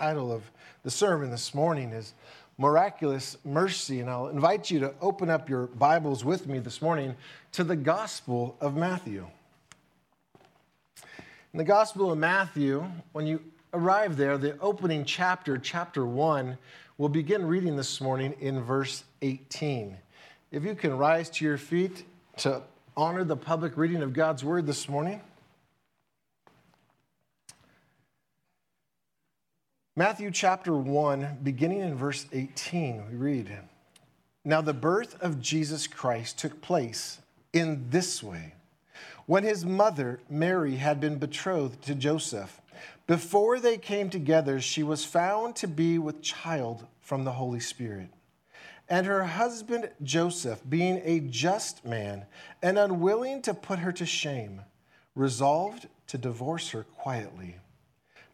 title of the sermon this morning is Miraculous Mercy. And I'll invite you to open up your Bibles with me this morning to the Gospel of Matthew. In the Gospel of Matthew, when you arrive there, the opening chapter, chapter 1, we'll begin reading this morning in verse 18. If you can rise to your feet to honor the public reading of God's Word this morning. Matthew chapter 1, beginning in verse 18, we read Now the birth of Jesus Christ took place in this way. When his mother, Mary, had been betrothed to Joseph, before they came together, she was found to be with child from the Holy Spirit. And her husband, Joseph, being a just man and unwilling to put her to shame, resolved to divorce her quietly.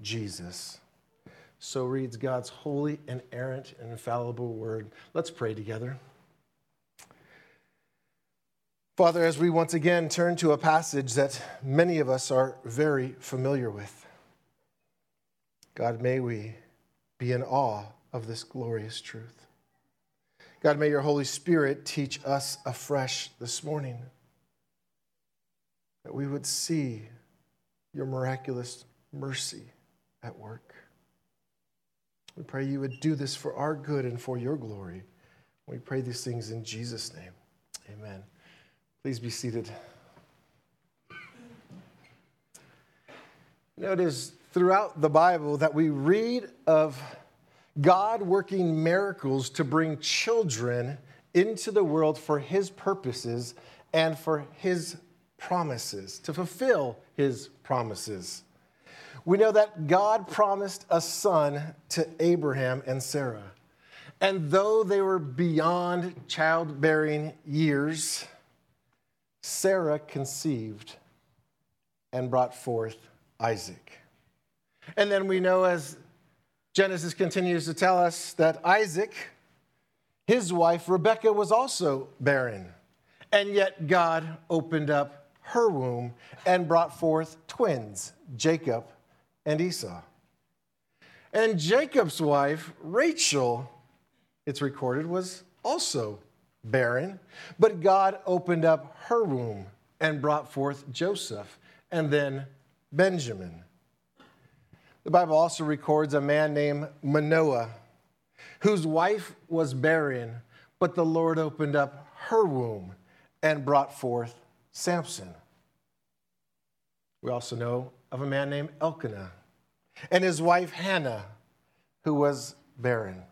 Jesus. So reads God's holy, and inerrant, and infallible word. Let's pray together. Father, as we once again turn to a passage that many of us are very familiar with, God, may we be in awe of this glorious truth. God, may your Holy Spirit teach us afresh this morning that we would see your miraculous mercy at work. We pray you would do this for our good and for your glory. We pray these things in Jesus' name. Amen. Please be seated. Is throughout the Bible that we read of God working miracles to bring children into the world for his purposes and for his promises, to fulfill his promises. We know that God promised a son to Abraham and Sarah. And though they were beyond childbearing years, Sarah conceived and brought forth Isaac. And then we know as Genesis continues to tell us that Isaac, his wife, Rebekah, was also barren. And yet God opened up her womb and brought forth twins, Jacob and Esau. And Jacob's wife, Rachel, it's recorded, was also barren, but God opened up her womb and brought forth Joseph and then Benjamin. The Bible also records a man named Manoah, whose wife was barren, but the Lord opened up her womb and brought forth Samson. We also know of a man named Elkanah and his wife Hannah, who was barren.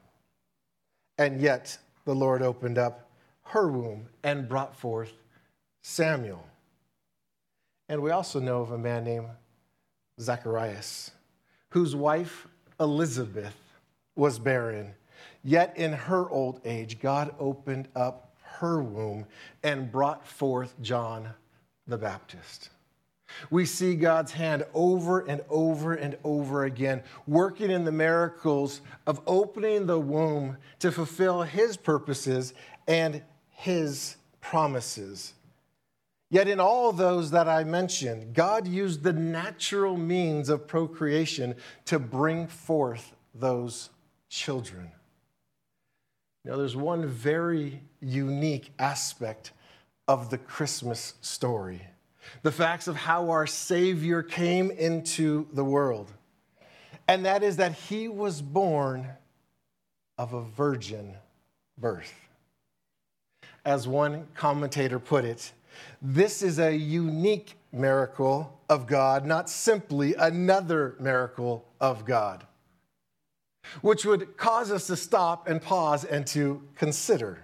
And yet the Lord opened up her womb and brought forth Samuel. And we also know of a man named Zacharias, whose wife Elizabeth was barren. Yet in her old age, God opened up her womb and brought forth John the Baptist. We see God's hand over and over and over again, working in the miracles of opening the womb to fulfill His purposes and His promises. Yet, in all those that I mentioned, God used the natural means of procreation to bring forth those children. Now, there's one very unique aspect of the Christmas story the facts of how our Savior came into the world. and that is that he was born of a virgin birth. As one commentator put it, this is a unique miracle of God, not simply another miracle of God, which would cause us to stop and pause and to consider.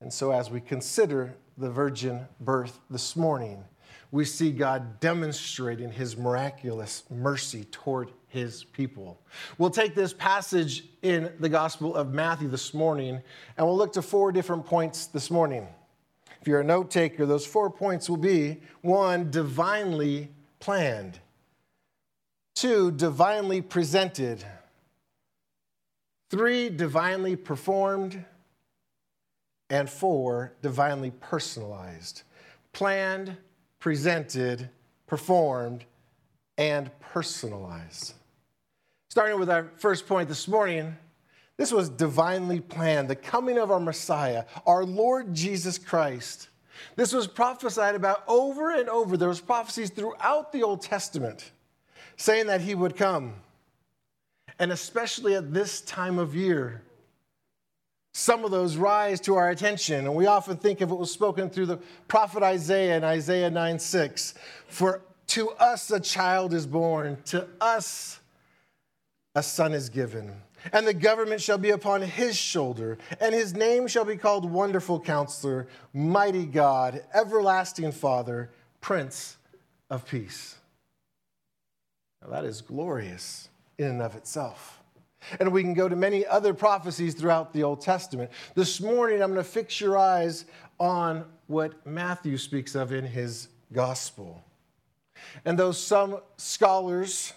And so, as we consider the virgin birth this morning, we see God demonstrating his miraculous mercy toward his people. We'll take this passage in the Gospel of Matthew this morning, and we'll look to four different points this morning. If you're a note taker, those four points will be one, divinely planned, two, divinely presented, three, divinely performed, and four, divinely personalized. Planned, presented, performed, and personalized. Starting with our first point this morning, this was divinely planned, the coming of our Messiah, our Lord Jesus Christ. This was prophesied about over and over. There was prophecies throughout the Old Testament saying that he would come. And especially at this time of year, some of those rise to our attention. And we often think of it was spoken through the prophet Isaiah in Isaiah 9 6. For to us a child is born, to us a son is given. And the government shall be upon his shoulder, and his name shall be called Wonderful Counselor, Mighty God, Everlasting Father, Prince of Peace. Now that is glorious in and of itself. And we can go to many other prophecies throughout the Old Testament. This morning, I'm going to fix your eyes on what Matthew speaks of in his gospel. And though some scholars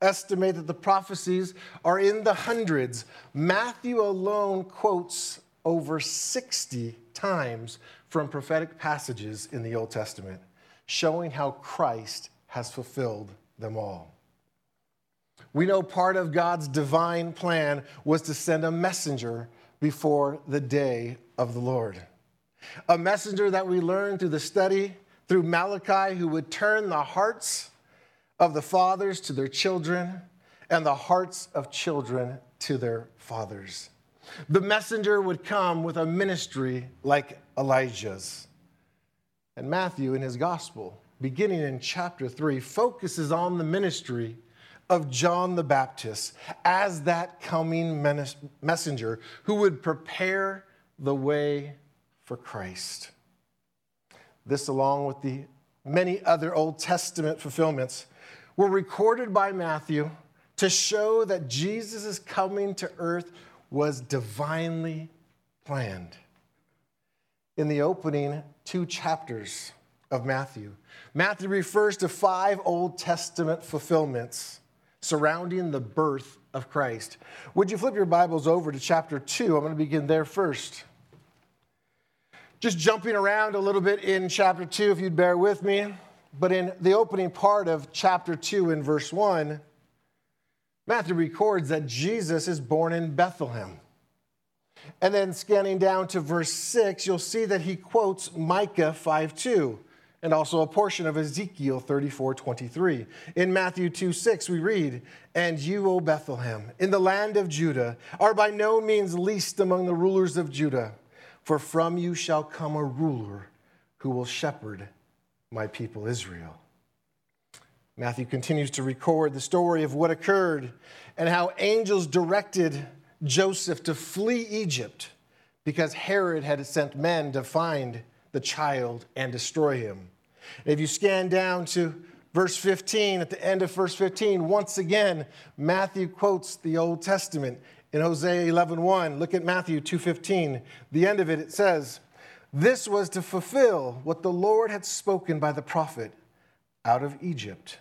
estimate that the prophecies are in the hundreds, Matthew alone quotes over 60 times from prophetic passages in the Old Testament, showing how Christ has fulfilled them all. We know part of God's divine plan was to send a messenger before the day of the Lord. A messenger that we learned through the study through Malachi, who would turn the hearts of the fathers to their children and the hearts of children to their fathers. The messenger would come with a ministry like Elijah's. And Matthew, in his gospel, beginning in chapter 3, focuses on the ministry of John the Baptist as that coming messenger who would prepare the way for Christ. This, along with the many other Old Testament fulfillments, were recorded by Matthew to show that Jesus' coming to earth was divinely planned. In the opening two chapters of Matthew, Matthew refers to five Old Testament fulfillments surrounding the birth of Christ. Would you flip your Bibles over to chapter 2? I'm going to begin there first. Just jumping around a little bit in chapter 2, if you'd bear with me. But in the opening part of chapter 2, in verse 1, Matthew records that Jesus is born in Bethlehem. And then scanning down to verse 6, you'll see that he quotes Micah 5 2 and also a portion of Ezekiel 34 23. In Matthew 2 6, we read, And you, O Bethlehem, in the land of Judah, are by no means least among the rulers of Judah, for from you shall come a ruler who will shepherd my people Israel. Matthew continues to record the story of what occurred and how angels directed Joseph to flee Egypt because Herod had sent men to find the child and destroy him. If you scan down to verse 15, at the end of verse 15, once again, Matthew quotes the Old Testament in Hosea 11:1. Look at Matthew 2:15. The end of it it says, "This was to fulfill what the Lord had spoken by the prophet, out of Egypt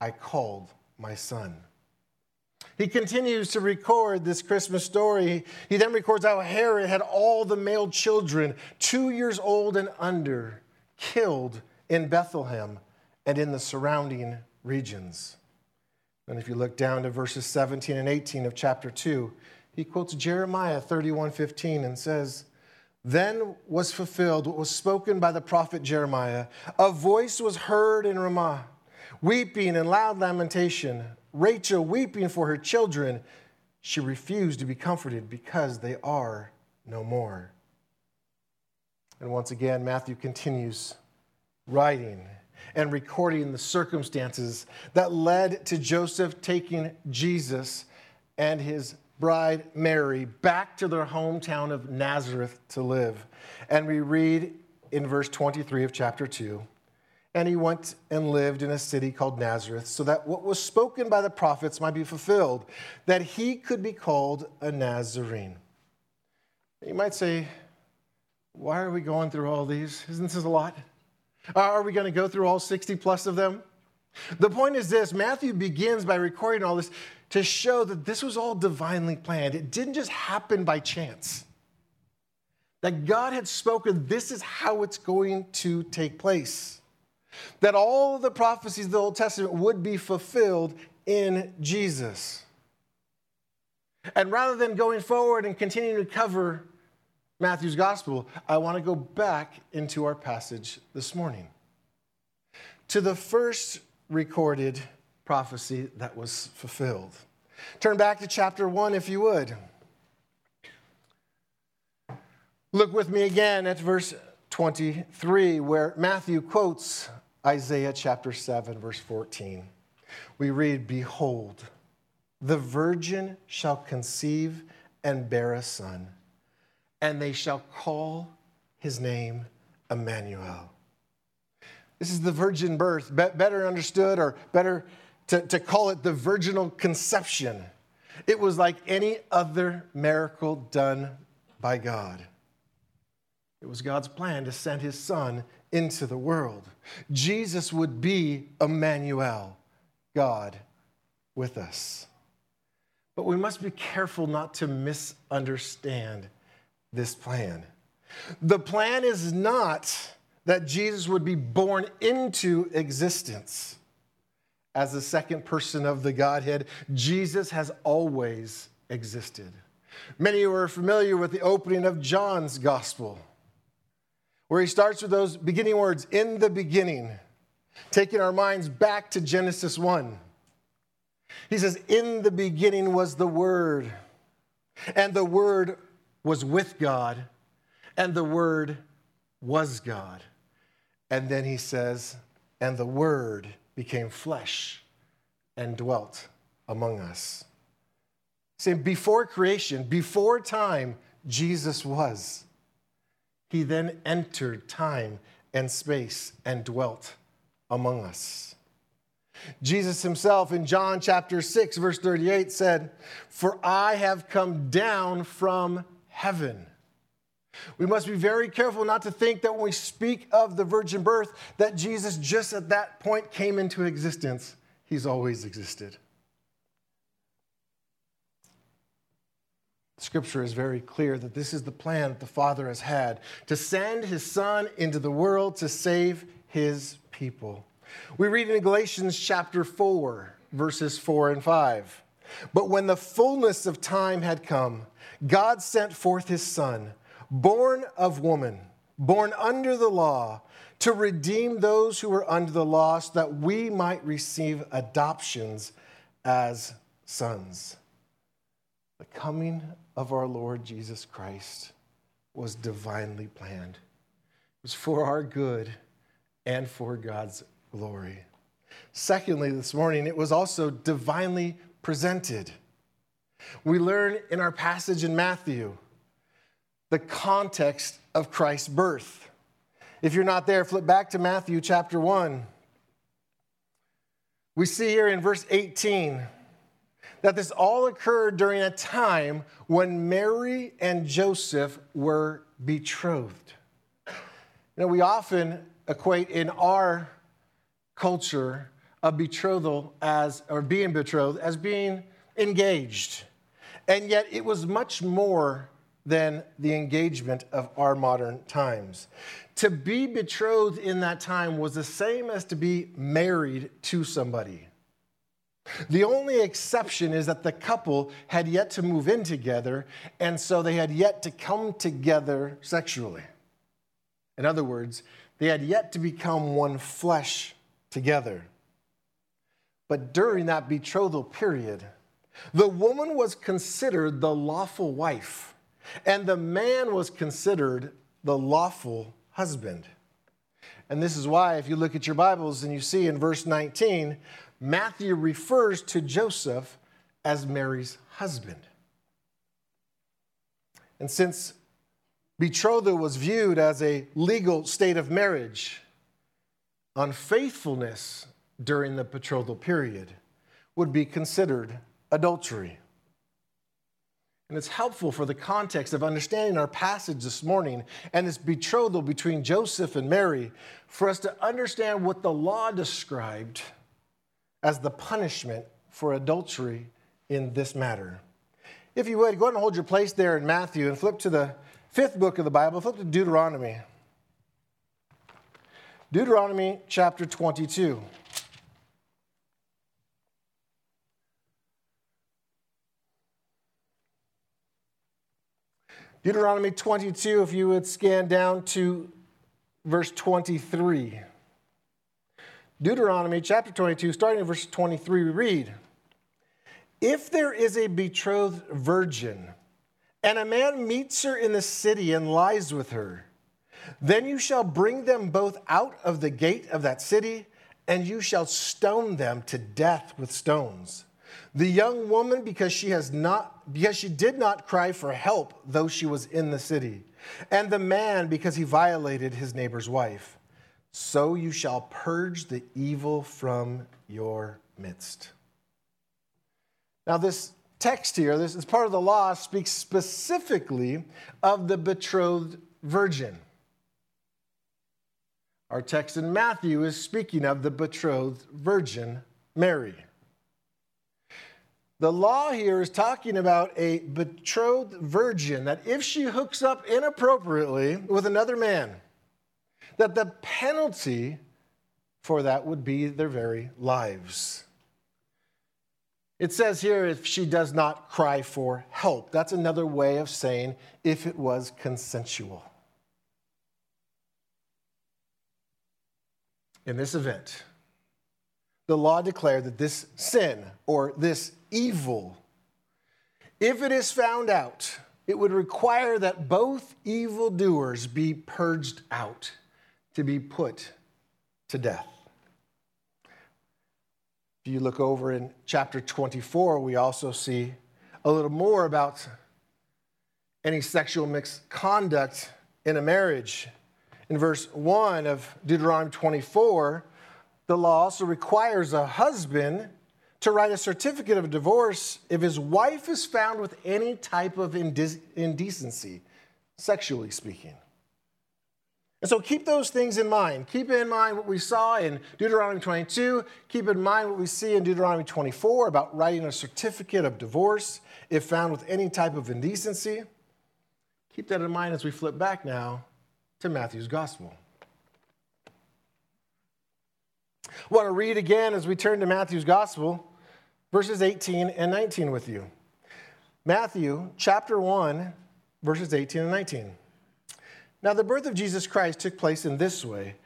I called my son." He continues to record this Christmas story. He then records how Herod had all the male children, two years old and under, killed in Bethlehem and in the surrounding regions. And if you look down to verses 17 and 18 of chapter 2, he quotes Jeremiah 31 15 and says, Then was fulfilled what was spoken by the prophet Jeremiah. A voice was heard in Ramah weeping and loud lamentation. Rachel weeping for her children. She refused to be comforted because they are no more. And once again, Matthew continues writing and recording the circumstances that led to Joseph taking Jesus and his bride Mary back to their hometown of Nazareth to live. And we read in verse 23 of chapter 2 and he went and lived in a city called Nazareth, so that what was spoken by the prophets might be fulfilled, that he could be called a Nazarene. You might say, why are we going through all these? Isn't this a lot? Uh, are we going to go through all 60 plus of them? The point is this Matthew begins by recording all this to show that this was all divinely planned. It didn't just happen by chance. That God had spoken, this is how it's going to take place that all the prophecies of the Old Testament would be fulfilled in Jesus. And rather than going forward and continuing to cover Matthew's gospel, I want to go back into our passage this morning to the first recorded prophecy that was fulfilled. Turn back to chapter 1 if you would. Look with me again at verse 23, where Matthew quotes Isaiah chapter 7, verse 14. We read, Behold, the virgin shall conceive and bear a son, and they shall call his name Emmanuel. This is the virgin birth, better understood or better to, to call it the virginal conception. It was like any other miracle done by God. It was God's plan to send his son into the world. Jesus would be Emmanuel, God with us. But we must be careful not to misunderstand this plan. The plan is not that Jesus would be born into existence as the second person of the Godhead. Jesus has always existed. Many you are familiar with the opening of John's gospel where he starts with those beginning words, in the beginning, taking our minds back to Genesis 1. He says, In the beginning was the Word, and the Word was with God, and the Word was God. And then he says, And the Word became flesh and dwelt among us. Saying, before creation, before time, Jesus was. He then entered time and space and dwelt among us. Jesus himself in John chapter 6, verse 38 said, For I have come down from heaven. We must be very careful not to think that when we speak of the virgin birth, that Jesus just at that point came into existence. He's always existed. Scripture is very clear that this is the plan that the Father has had to send his Son into the world to save his people. We read in Galatians chapter 4, verses 4 and 5. But when the fullness of time had come, God sent forth his Son, born of woman, born under the law, to redeem those who were under the law, so that we might receive adoptions as sons. The coming of our Lord Jesus Christ was divinely planned. It was for our good and for God's glory. Secondly, this morning, it was also divinely presented. We learn in our passage in Matthew the context of Christ's birth. If you're not there, flip back to Matthew chapter 1. We see here in verse 18 that this all occurred during a time when Mary and Joseph were betrothed. Know, we often equate in our culture a betrothal as, or being betrothed, as being engaged. And yet it was much more than the engagement of our modern times. To be betrothed in that time was the same as to be married to somebody. The only exception is that the couple had yet to move in together, and so they had yet to come together sexually. In other words, they had yet to become one flesh together. But during that betrothal period, the woman was considered the lawful wife, and the man was considered the lawful husband. And this is why, if you look at your Bibles and you see in verse 19, Matthew refers to Joseph as Mary's husband. And since betrothal was viewed as a legal state of marriage, unfaithfulness during the betrothal period would be considered adultery. And it's helpful for the context of understanding our passage this morning and this betrothal between Joseph and Mary for us to understand what the law described as the punishment for adultery in this matter. If you would, go ahead and hold your place there in Matthew and flip to the fifth book of the Bible, flip to Deuteronomy. Deuteronomy chapter 22. Deuteronomy 22, if you would scan down to verse 23. Deuteronomy chapter 22, starting in verse 23, we read If there is a betrothed virgin, and a man meets her in the city and lies with her, then you shall bring them both out of the gate of that city, and you shall stone them to death with stones. The young woman, because she has not, because she did not cry for help, though she was in the city, and the man, because he violated his neighbor's wife. So you shall purge the evil from your midst. Now, this text here, this is part of the law, speaks specifically of the betrothed virgin. Our text in Matthew is speaking of the betrothed virgin, Mary. The law here is talking about a betrothed virgin that if she hooks up inappropriately with another man, that the penalty for that would be their very lives. It says here if she does not cry for help. That's another way of saying if it was consensual. In this event, the law declared that this sin or this evil, if it is found out, it would require that both evildoers be purged out to be put to death. If you look over in chapter 24, we also see a little more about any sexual misconduct in a marriage. In verse 1 of Deuteronomy 24, the law also requires a husband to write a certificate of divorce if his wife is found with any type of indecency, sexually speaking. And so keep those things in mind. Keep in mind what we saw in Deuteronomy 22. Keep in mind what we see in Deuteronomy 24 about writing a certificate of divorce if found with any type of indecency. Keep that in mind as we flip back now to Matthew's gospel. I want to read again as we turn to Matthew's gospel verses 18 and 19 with you. Matthew chapter 1, verses 18 and 19. Now, the birth of Jesus Christ took place in this way.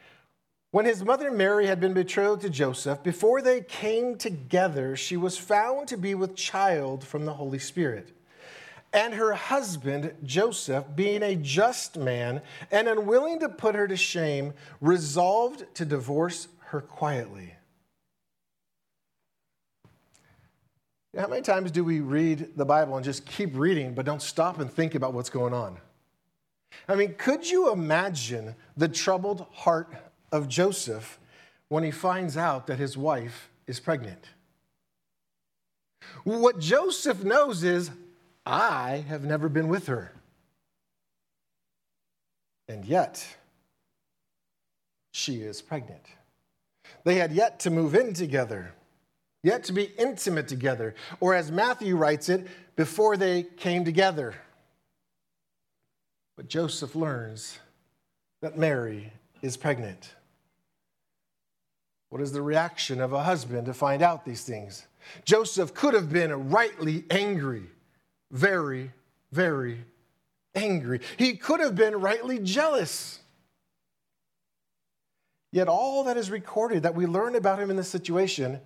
When his mother Mary had been betrothed to Joseph, before they came together, she was found to be with child from the Holy Spirit. And her husband, Joseph, being a just man and unwilling to put her to shame, resolved to divorce her quietly. How many times do we read the Bible and just keep reading, but don't stop and think about what's going on? I mean, could you imagine the troubled heart of Joseph when he finds out that his wife is pregnant? What Joseph knows is, I have never been with her. And yet, she is pregnant. They had yet to move in together yet to be intimate together, or as Matthew writes it, before they came together. But Joseph learns that Mary is pregnant. What is the reaction of a husband to find out these things? Joseph could have been rightly angry, very, very angry. He could have been rightly jealous. Yet all that is recorded that we learn about him in this situation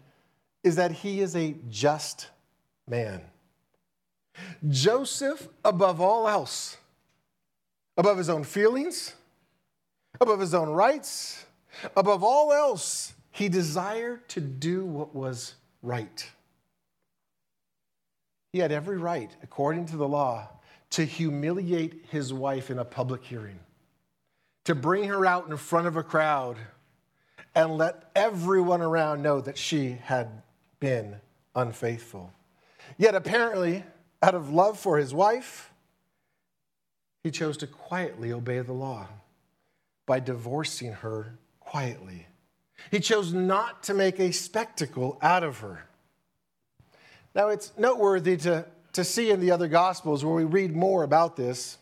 is that he is a just man. Joseph, above all else, above his own feelings, above his own rights, above all else, he desired to do what was right. He had every right, according to the law, to humiliate his wife in a public hearing, to bring her out in front of a crowd and let everyone around know that she had been unfaithful. Yet, apparently, out of love for his wife, he chose to quietly obey the law by divorcing her quietly. He chose not to make a spectacle out of her. Now, it's noteworthy to, to see in the other Gospels where we read more about this.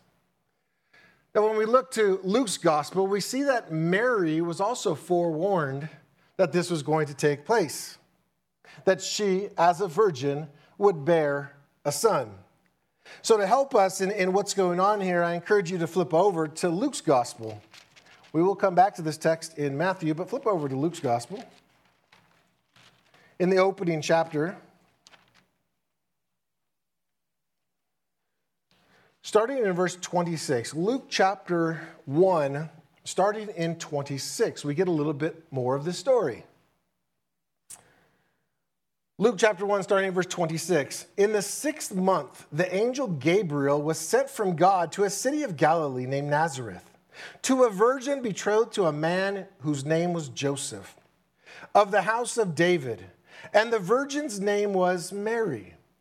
Now, when we look to Luke's Gospel, we see that Mary was also forewarned that this was going to take place, that she, as a virgin, would bear a son. So, to help us in, in what's going on here, I encourage you to flip over to Luke's Gospel. We will come back to this text in Matthew, but flip over to Luke's Gospel. In the opening chapter, starting in verse 26, Luke chapter 1, starting in 26, we get a little bit more of the story. Luke chapter 1, starting in verse 26. In the sixth month, the angel Gabriel was sent from God to a city of Galilee named Nazareth to a virgin betrothed to a man whose name was Joseph, of the house of David. And the virgin's name was Mary.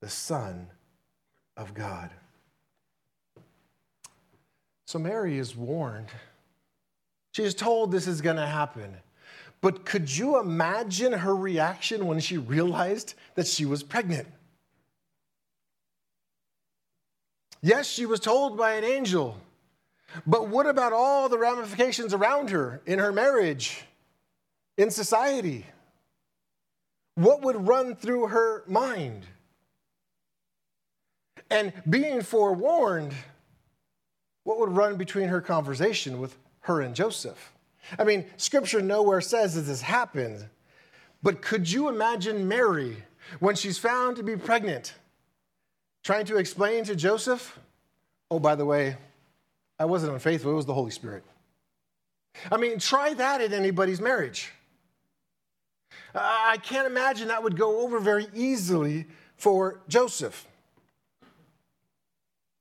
the Son of God. So, Mary is warned. She is told this is going to happen. But could you imagine her reaction when she realized that she was pregnant? Yes, she was told by an angel. But what about all the ramifications around her in her marriage, in society? What would run through her mind? And being forewarned, what would run between her conversation with her and Joseph? I mean, scripture nowhere says that this happened, but could you imagine Mary when she's found to be pregnant, trying to explain to Joseph, oh, by the way, I wasn't unfaithful, it was the Holy Spirit. I mean, try that in anybody's marriage. I can't imagine that would go over very easily for Joseph.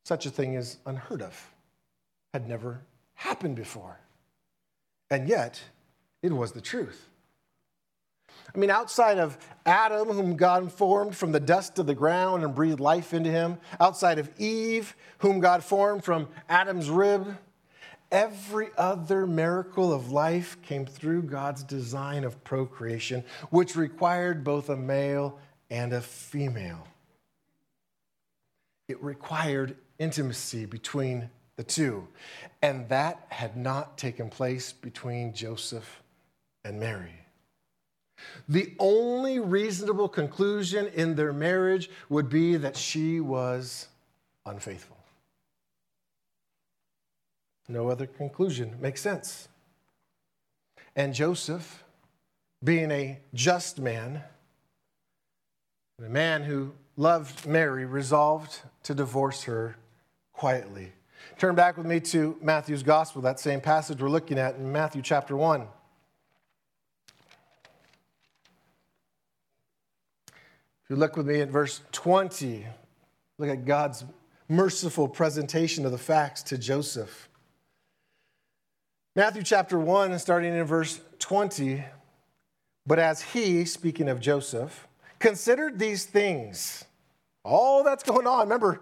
Such a thing is unheard of, had never happened before. And yet, it was the truth. I mean, outside of Adam, whom God formed from the dust of the ground and breathed life into him, outside of Eve, whom God formed from Adam's rib, every other miracle of life came through God's design of procreation, which required both a male and a female. It required intimacy between the two. And that had not taken place between Joseph and Mary. The only reasonable conclusion in their marriage would be that she was unfaithful. No other conclusion makes sense. And Joseph, being a just man, a man who loved Mary, resolved to divorce her quietly. Turn back with me to Matthew's gospel, that same passage we're looking at in Matthew chapter 1. If you look with me at verse 20, Look at God's merciful presentation of the facts to Joseph. Matthew chapter 1, starting in verse 20. But as he, speaking of Joseph, considered these things, all that's going on, remember,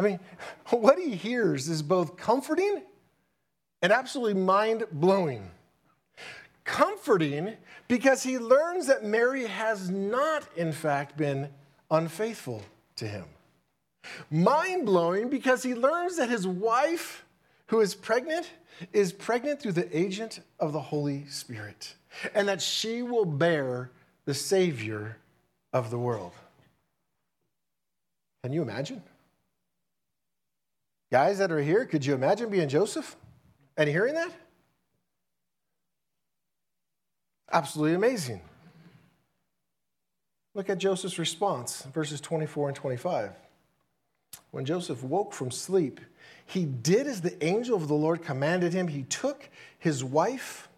I mean, what he hears is both comforting and absolutely mind blowing. Comforting because he learns that Mary has not, in fact, been unfaithful to him. Mind blowing because he learns that his wife, who is pregnant, is pregnant through the agent of the Holy Spirit, and that she will bear the Savior of the world. Can you imagine? Guys that are here, could you imagine being Joseph and hearing that? Absolutely amazing. Look at Joseph's response, verses 24 and 25. When Joseph woke from sleep, he did as the angel of the Lord commanded him. He took his wife,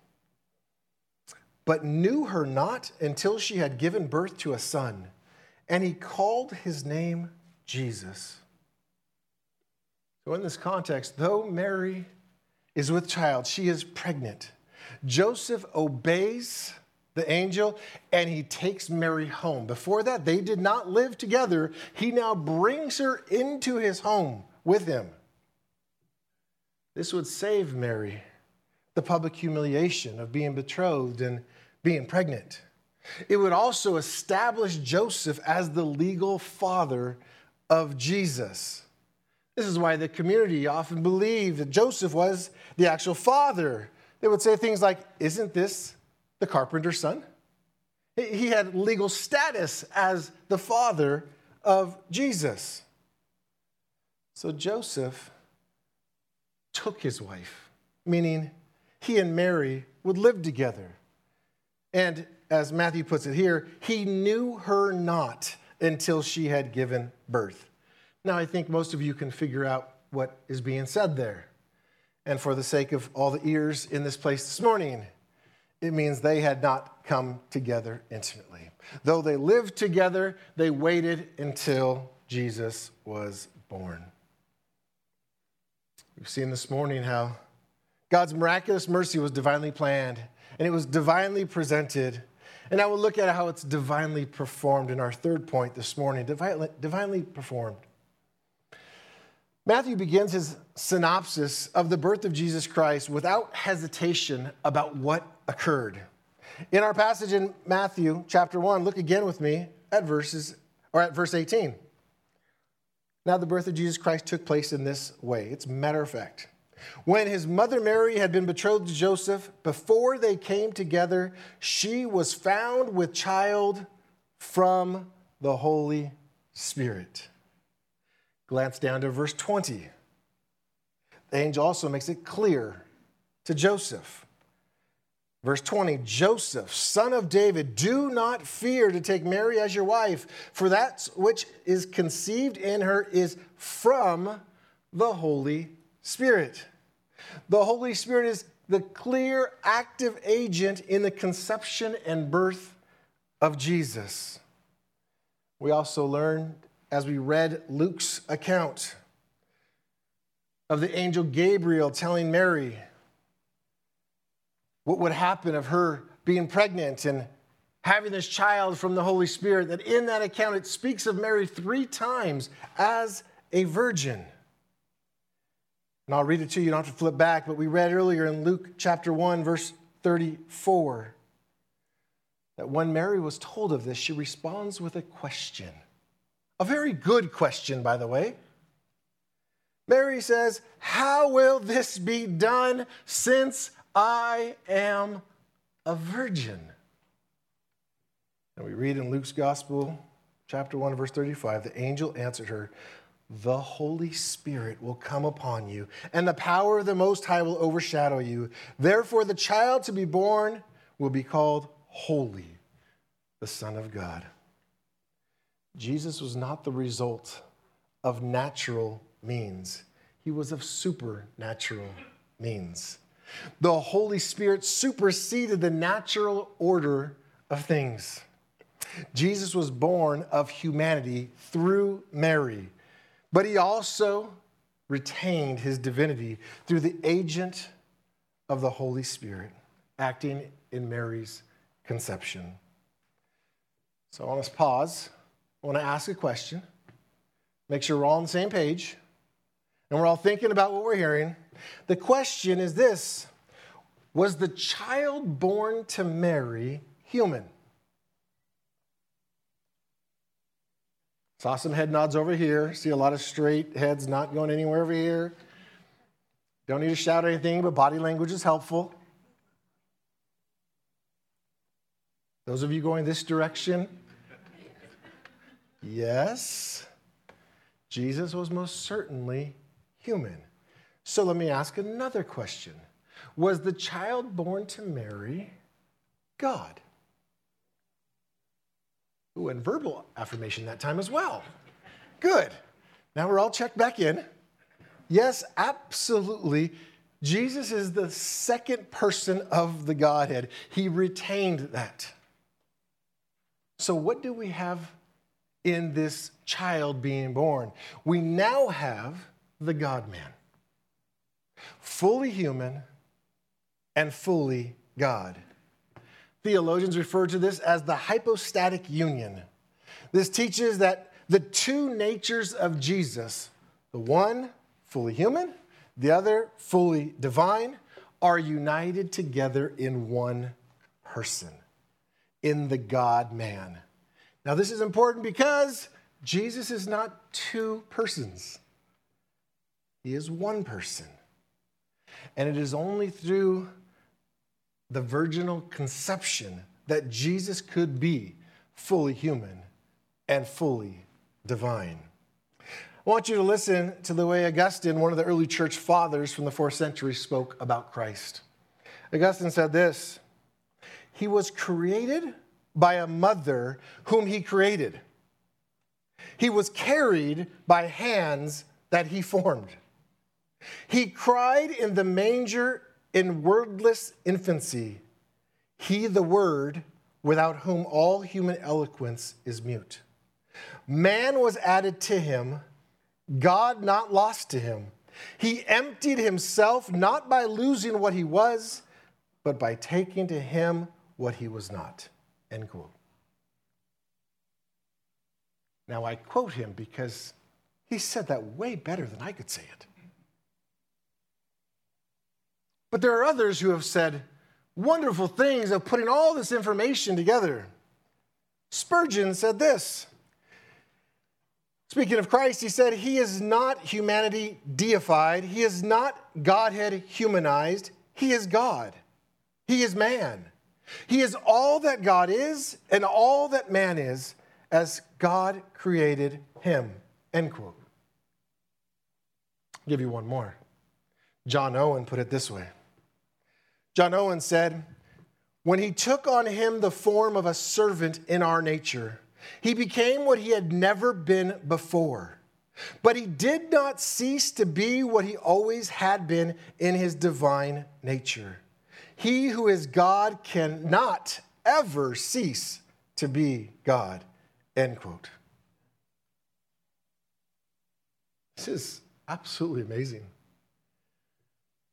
but knew her not until she had given birth to a son, and he called his name Jesus. So, in this context, though Mary is with child, she is pregnant. Joseph obeys the angel, and he takes Mary home. Before that, they did not live together. He now brings her into his home with him. This would save Mary the public humiliation of being betrothed and being pregnant. It would also establish Joseph as the legal father of Jesus. This is why the community often believed that Joseph was the actual father. They would say things like, Isn't this the carpenter's son. He had legal status as the father of Jesus. So Joseph took his wife, meaning he and Mary would live together. And as Matthew puts it here, he knew her not until she had given birth. Now, I think most of you can figure out what is being said there. And for the sake of all the ears in this place this morning, it means they had not come together intimately. Though they lived together, they waited until Jesus was born. We've seen this morning how God's miraculous mercy was divinely planned and it was divinely presented. And I will look at how it's divinely performed in our third point this morning divinely, divinely performed. Matthew begins his synopsis of the birth of Jesus Christ without hesitation about what occurred. In our passage in Matthew chapter 1, look again with me at verses or at verse 18. Now the birth of Jesus Christ took place in this way. It's matter of fact. When his mother Mary had been betrothed to Joseph, before they came together, she was found with child from the Holy Spirit. Glance down to verse 20. The angel also makes it clear to Joseph. Verse 20 Joseph, son of David, do not fear to take Mary as your wife, for that which is conceived in her is from the Holy Spirit. The Holy Spirit is the clear, active agent in the conception and birth of Jesus. We also learn as we read Luke's account of the angel Gabriel telling Mary what would happen of her being pregnant and having this child from the Holy Spirit, that in that account it speaks of Mary three times as a virgin. And I'll read it to you, you don't have to flip back, but we read earlier in Luke chapter 1, verse 34, that when Mary was told of this, she responds with a question. A very good question, by the way. Mary says, How will this be done since I am a virgin? And we read in Luke's Gospel, chapter 1, verse 35 the angel answered her, the Holy Spirit will come upon you, and the power of the Most High will overshadow you. Therefore, the child to be born will be called Holy, the Son of God. Jesus was not the result of natural means, he was of supernatural means. The Holy Spirit superseded the natural order of things. Jesus was born of humanity through Mary but he also retained his divinity through the agent of the Holy Spirit acting in Mary's conception. So I want to pause. I want to ask a question. Make sure we're all on the same page and we're all thinking about what we're hearing. The question is this Was the child born to Mary human? Saw some head nods over here. See a lot of straight heads not going anywhere over here. Don't need to shout anything, but body language is helpful. Those of you going this direction, yes, Jesus was most certainly human. So let me ask another question Was the child born to Mary God? Ooh, and verbal affirmation that time as well. Good. Now we're all checked back in. Yes, absolutely. Jesus is the second person of the Godhead. He retained that. So, what do we have in this child being born? We now have the God man, fully human and fully God. Theologians refer to this as the hypostatic union. This teaches that the two natures of Jesus, the one fully human, the other fully divine, are united together in one person, in the God man. Now, this is important because Jesus is not two persons, he is one person. And it is only through the virginal conception that Jesus could be fully human and fully divine. I want you to listen to the way Augustine, one of the early church fathers from the fourth century, spoke about Christ. Augustine said this He was created by a mother whom he created. He was carried by hands that he formed. He cried in the manger in wordless infancy, he, the Word, without whom all human eloquence is mute. Man was added to him, God not lost to him. He emptied himself not by losing what he was, but by taking to him what he was not. End quote. Now I quote him because he said that way better than I could say it. But there are others who have said wonderful things of putting all this information together. Spurgeon said this. Speaking of Christ, he said, He is not humanity deified. He is not Godhead humanized. He is God. He is man. He is all that God is and all that man is as God created him. End quote. I'll give you one more. John Owen put it this way John Owen said, When he took on him the form of a servant in our nature, he became what he had never been before. But he did not cease to be what he always had been in his divine nature. He who is God cannot ever cease to be God. End quote. This is absolutely amazing.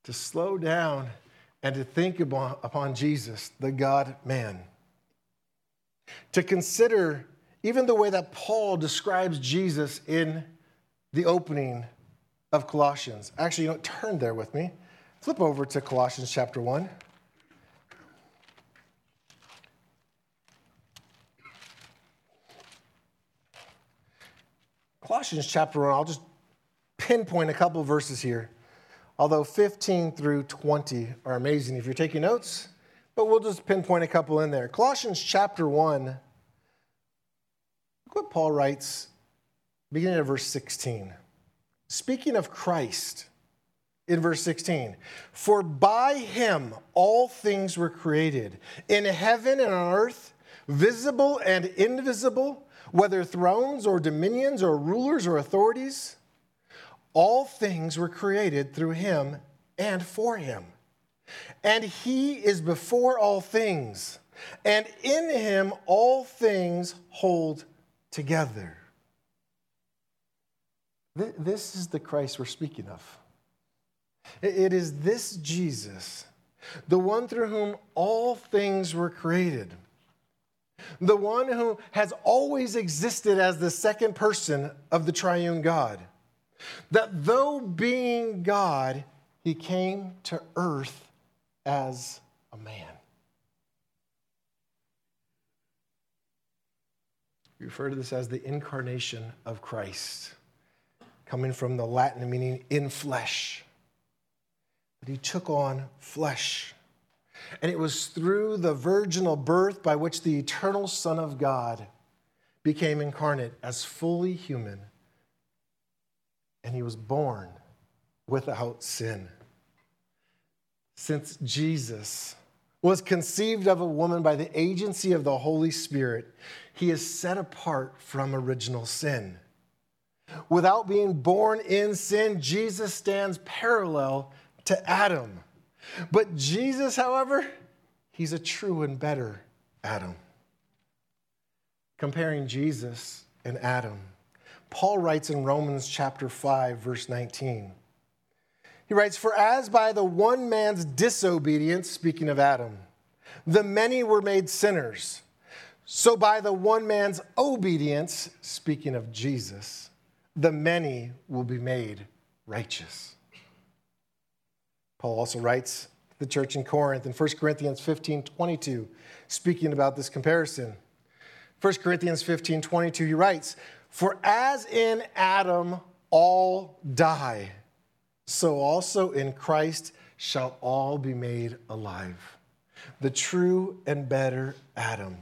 To slow down and to think upon Jesus, the God man. To consider even the way that Paul describes Jesus in the opening of Colossians. Actually, you don't turn there with me. Flip over to Colossians chapter 1. Colossians chapter 1, I'll just pinpoint a couple verses here although 15 through 20 are amazing if you're taking notes, but we'll just pinpoint a couple in there. Colossians chapter 1, look what Paul writes, beginning of verse 16. speaking of Christ in verse 16, for by him all things were created, in heaven and on earth, visible and invisible, whether thrones or dominions or rulers or authorities. All things were created through him and for him. And he is before all things, and in him all things hold together. This is the Christ we're speaking of. It is this Jesus, the one through whom all things were created, the one who has always existed as the second person of the triune God, that though being God, he came to earth as a man. We refer to this as the incarnation of Christ, coming from the Latin meaning in flesh. But he took on flesh. And it was through the virginal birth by which the eternal Son of God became incarnate as fully human. And he was born without sin. Since Jesus was conceived of a woman by the agency of the Holy Spirit, he is set apart from original sin. Without being born in sin, Jesus stands parallel to Adam. But Jesus, however, he's a true and better Adam. Comparing Jesus and Adam, Paul writes in Romans chapter 5, verse 19. He writes, For as by the one man's disobedience, speaking of Adam, the many were made sinners, so by the one man's obedience, speaking of Jesus, the many will be made righteous. Paul also writes the church in Corinth in 1 Corinthians 15 22, speaking about this comparison. 1 Corinthians 15 22, he writes, For as in Adam all die, so also in Christ shall all be made alive. The true and better Adam.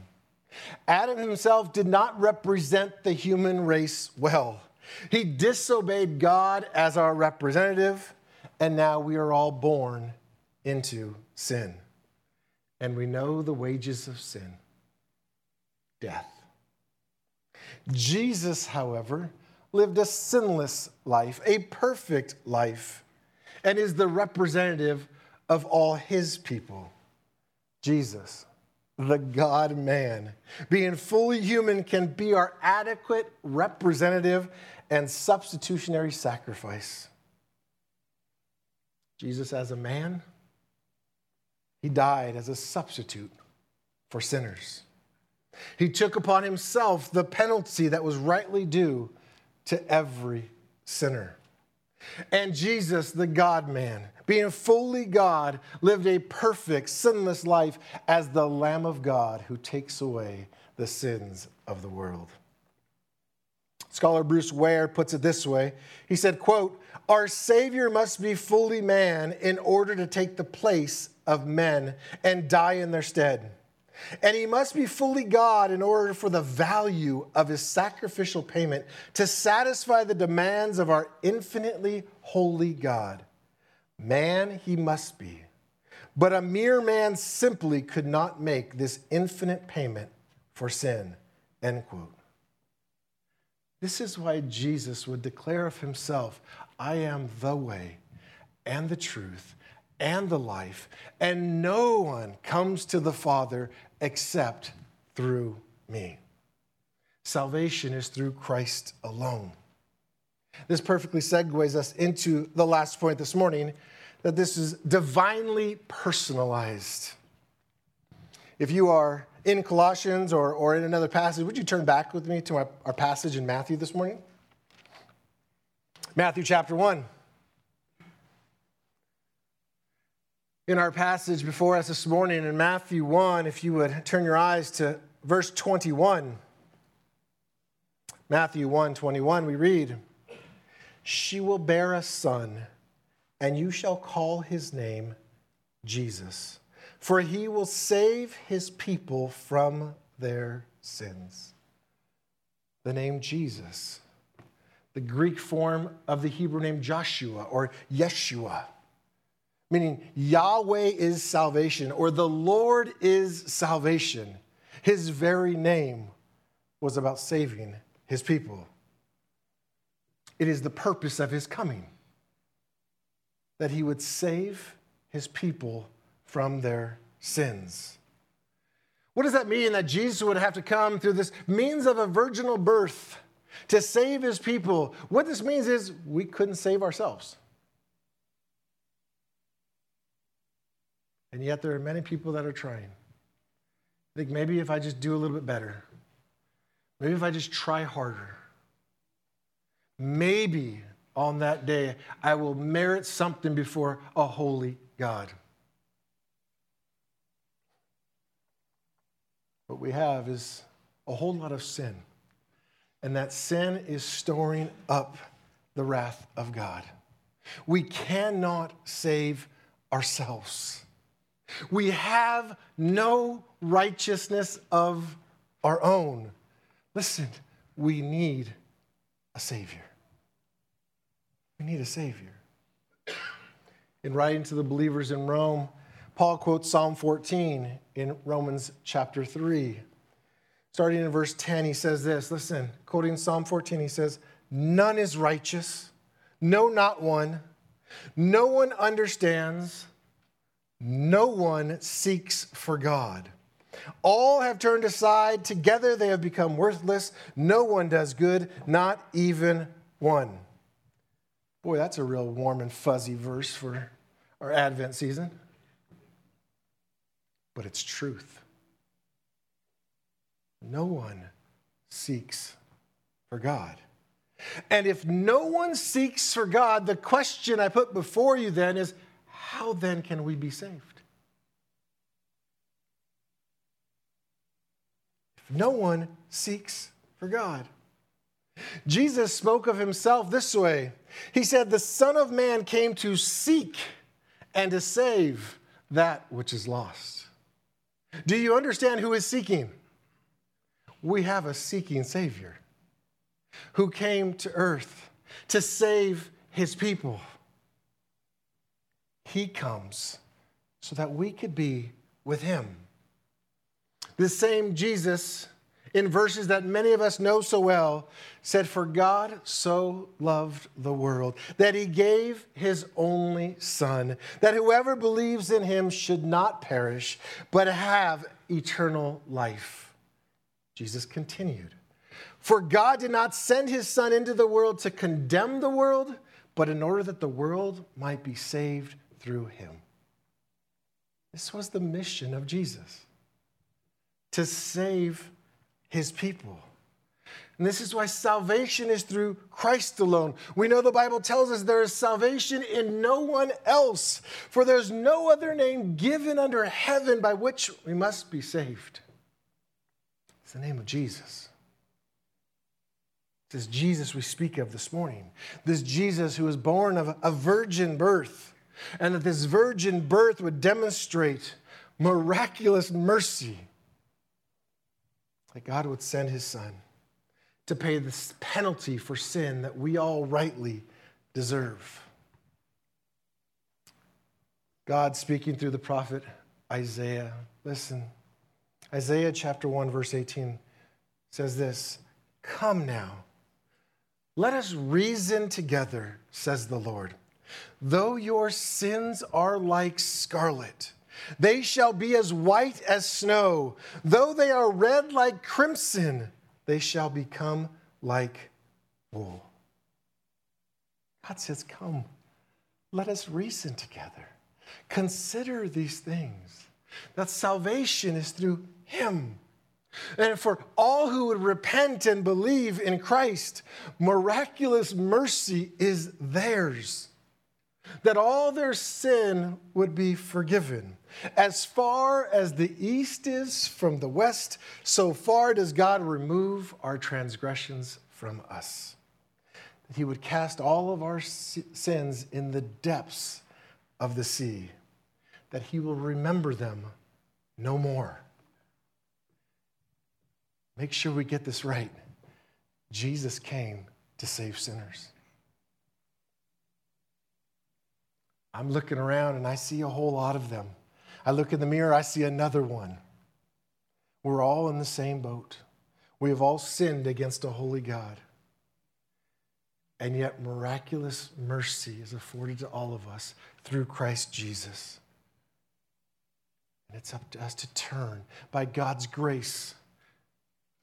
Adam himself did not represent the human race well. He disobeyed God as our representative and now we are all born into sin. And we know the wages of sin death. Jesus, however, lived a sinless life, a perfect life, and is the representative of all his people. Jesus, the God man, being fully human, can be our adequate representative and substitutionary sacrifice. Jesus, as a man, he died as a substitute for sinners. He took upon himself the penalty that was rightly due to every sinner. And Jesus, the God man, being fully God, lived a perfect, sinless life as the Lamb of God who takes away the sins of the world. Scholar Bruce Ware puts it this way. He said, quote, our Savior must be fully man in order to take the place of men and die in their stead. And he must be fully God in order for the value of his sacrificial payment to satisfy the demands of our infinitely holy God. Man he must be, but a mere man simply could not make this infinite payment for sin. End quote. This is why Jesus would declare of himself, I am the way and the truth and the life, and no one comes to the Father except through me. Salvation is through Christ alone. This perfectly segues us into the last point this morning that this is divinely personalized. If you are in Colossians or, or in another passage, would you turn back with me to our, our passage in Matthew this morning? Matthew chapter 1. In our passage before us this morning in Matthew 1, if you would turn your eyes to verse 21. Matthew 1 21, we read, She will bear a son, and you shall call his name Jesus for he will save his people from their sins. The name Jesus, the Greek form of the Hebrew name Joshua or Yeshua, meaning Yahweh is salvation or the Lord is salvation. His very name was about saving his people. It is the purpose of his coming that he would save his people from their sins. What does that mean that Jesus would have to come through this means of a virginal birth to save his people? What this means is we couldn't save ourselves. And yet there are many people that are trying. I think maybe if I just do a little bit better, maybe if I just try harder, maybe on that day I will merit something before a holy God. What we have is a whole lot of sin. And that sin is storing up the wrath of God. We cannot save ourselves. We have no righteousness of our own. Listen, we need a Savior. We need a Savior. In writing to the believers in Rome, Paul quotes Psalm 14 in Romans chapter 3. Starting in verse 10, he says this listen, quoting Psalm 14, he says, None is righteous, no, not one. No one understands, no one seeks for God. All have turned aside, together they have become worthless. No one does good, not even one. Boy, that's a real warm and fuzzy verse for our Advent season but it's truth. No one seeks for God. And if no one seeks for God, the question I put before you then is how then can we be saved? If no one seeks for God. Jesus spoke of himself this way He said, The Son of Man came to seek and to save that which is lost. Do you understand who is seeking? We have a seeking Savior who came to earth to save his people. He comes so that we could be with him. The same Jesus in verses that many of us know so well, said, For God so loved the world that he gave his only Son, that whoever believes in him should not perish, but have eternal life. Jesus continued, For God did not send his Son into the world to condemn the world, but in order that the world might be saved through him. This was the mission of Jesus to save his people. And this is why salvation is through Christ alone. We know the Bible tells us there is salvation in no one else, for there's no other name given under heaven by which we must be saved. It's the name of Jesus. This Jesus we speak of this morning. This Jesus who was born of a virgin birth, and that this virgin birth would demonstrate miraculous mercy that God would send his son to pay the penalty for sin that we all rightly deserve. God speaking through the prophet Isaiah. Listen, Isaiah chapter 1, verse 18 says this Come now, let us reason together, says the Lord. Though your sins are like scarlet, they shall be as white as snow. Though they are red like crimson, they shall become like wool. God says, Come, let us reason together. Consider these things that salvation is through Him. And for all who would repent and believe in Christ, miraculous mercy is theirs that all their sin would be forgiven. As far as the east is from the west, so far does God remove our transgressions from us. That He would cast all of our sins in the depths of the sea, that He will remember them no more. Make sure we get this right. Jesus came to save sinners. I'm looking around and I see a whole lot of them. I look in the mirror, I see another one. We're all in the same boat. We have all sinned against a holy God. And yet, miraculous mercy is afforded to all of us through Christ Jesus. And it's up to us to turn by God's grace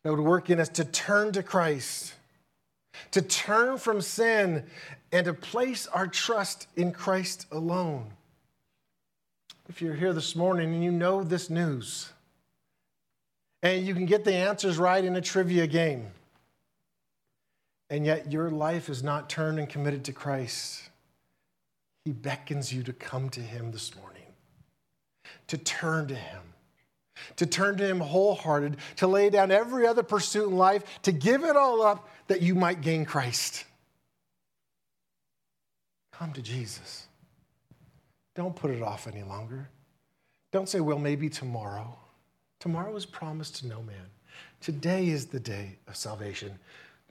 that would work in us to turn to Christ, to turn from sin, and to place our trust in Christ alone. If you're here this morning and you know this news, and you can get the answers right in a trivia game, and yet your life is not turned and committed to Christ, He beckons you to come to Him this morning, to turn to Him, to turn to Him wholehearted, to lay down every other pursuit in life, to give it all up that you might gain Christ. Come to Jesus. Don't put it off any longer. Don't say, well, maybe tomorrow. Tomorrow is promised to no man. Today is the day of salvation.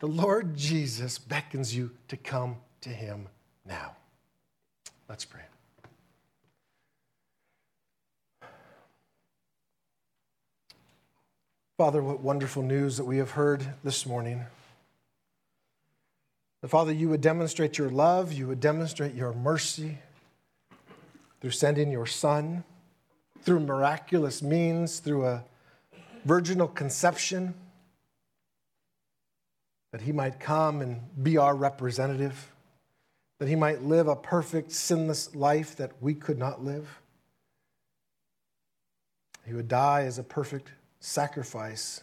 The Lord Jesus beckons you to come to him now. Let's pray. Father, what wonderful news that we have heard this morning. That, Father, you would demonstrate your love, you would demonstrate your mercy through sending your Son, through miraculous means, through a virginal conception that he might come and be our representative, that he might live a perfect, sinless life that we could not live. He would die as a perfect sacrifice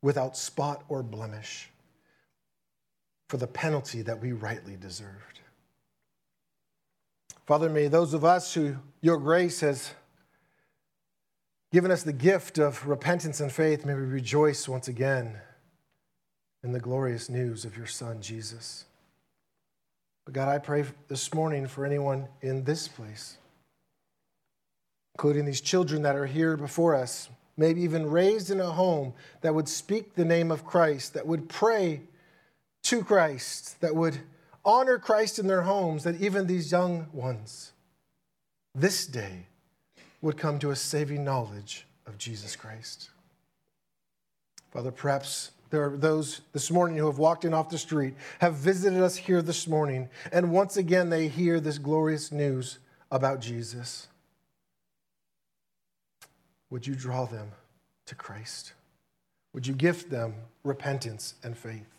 without spot or blemish for the penalty that we rightly deserved. Father, may those of us who your grace has given us the gift of repentance and faith, may we rejoice once again in the glorious news of your Son, Jesus. But God, I pray this morning for anyone in this place, including these children that are here before us, maybe even raised in a home that would speak the name of Christ, that would pray to Christ, that would honor Christ in their homes, that even these young ones this day would come to a saving knowledge of Jesus Christ. Father, perhaps there are those this morning who have walked in off the street, have visited us here this morning, and once again they hear this glorious news about Jesus. Would you draw them to Christ? Would you gift them repentance and faith?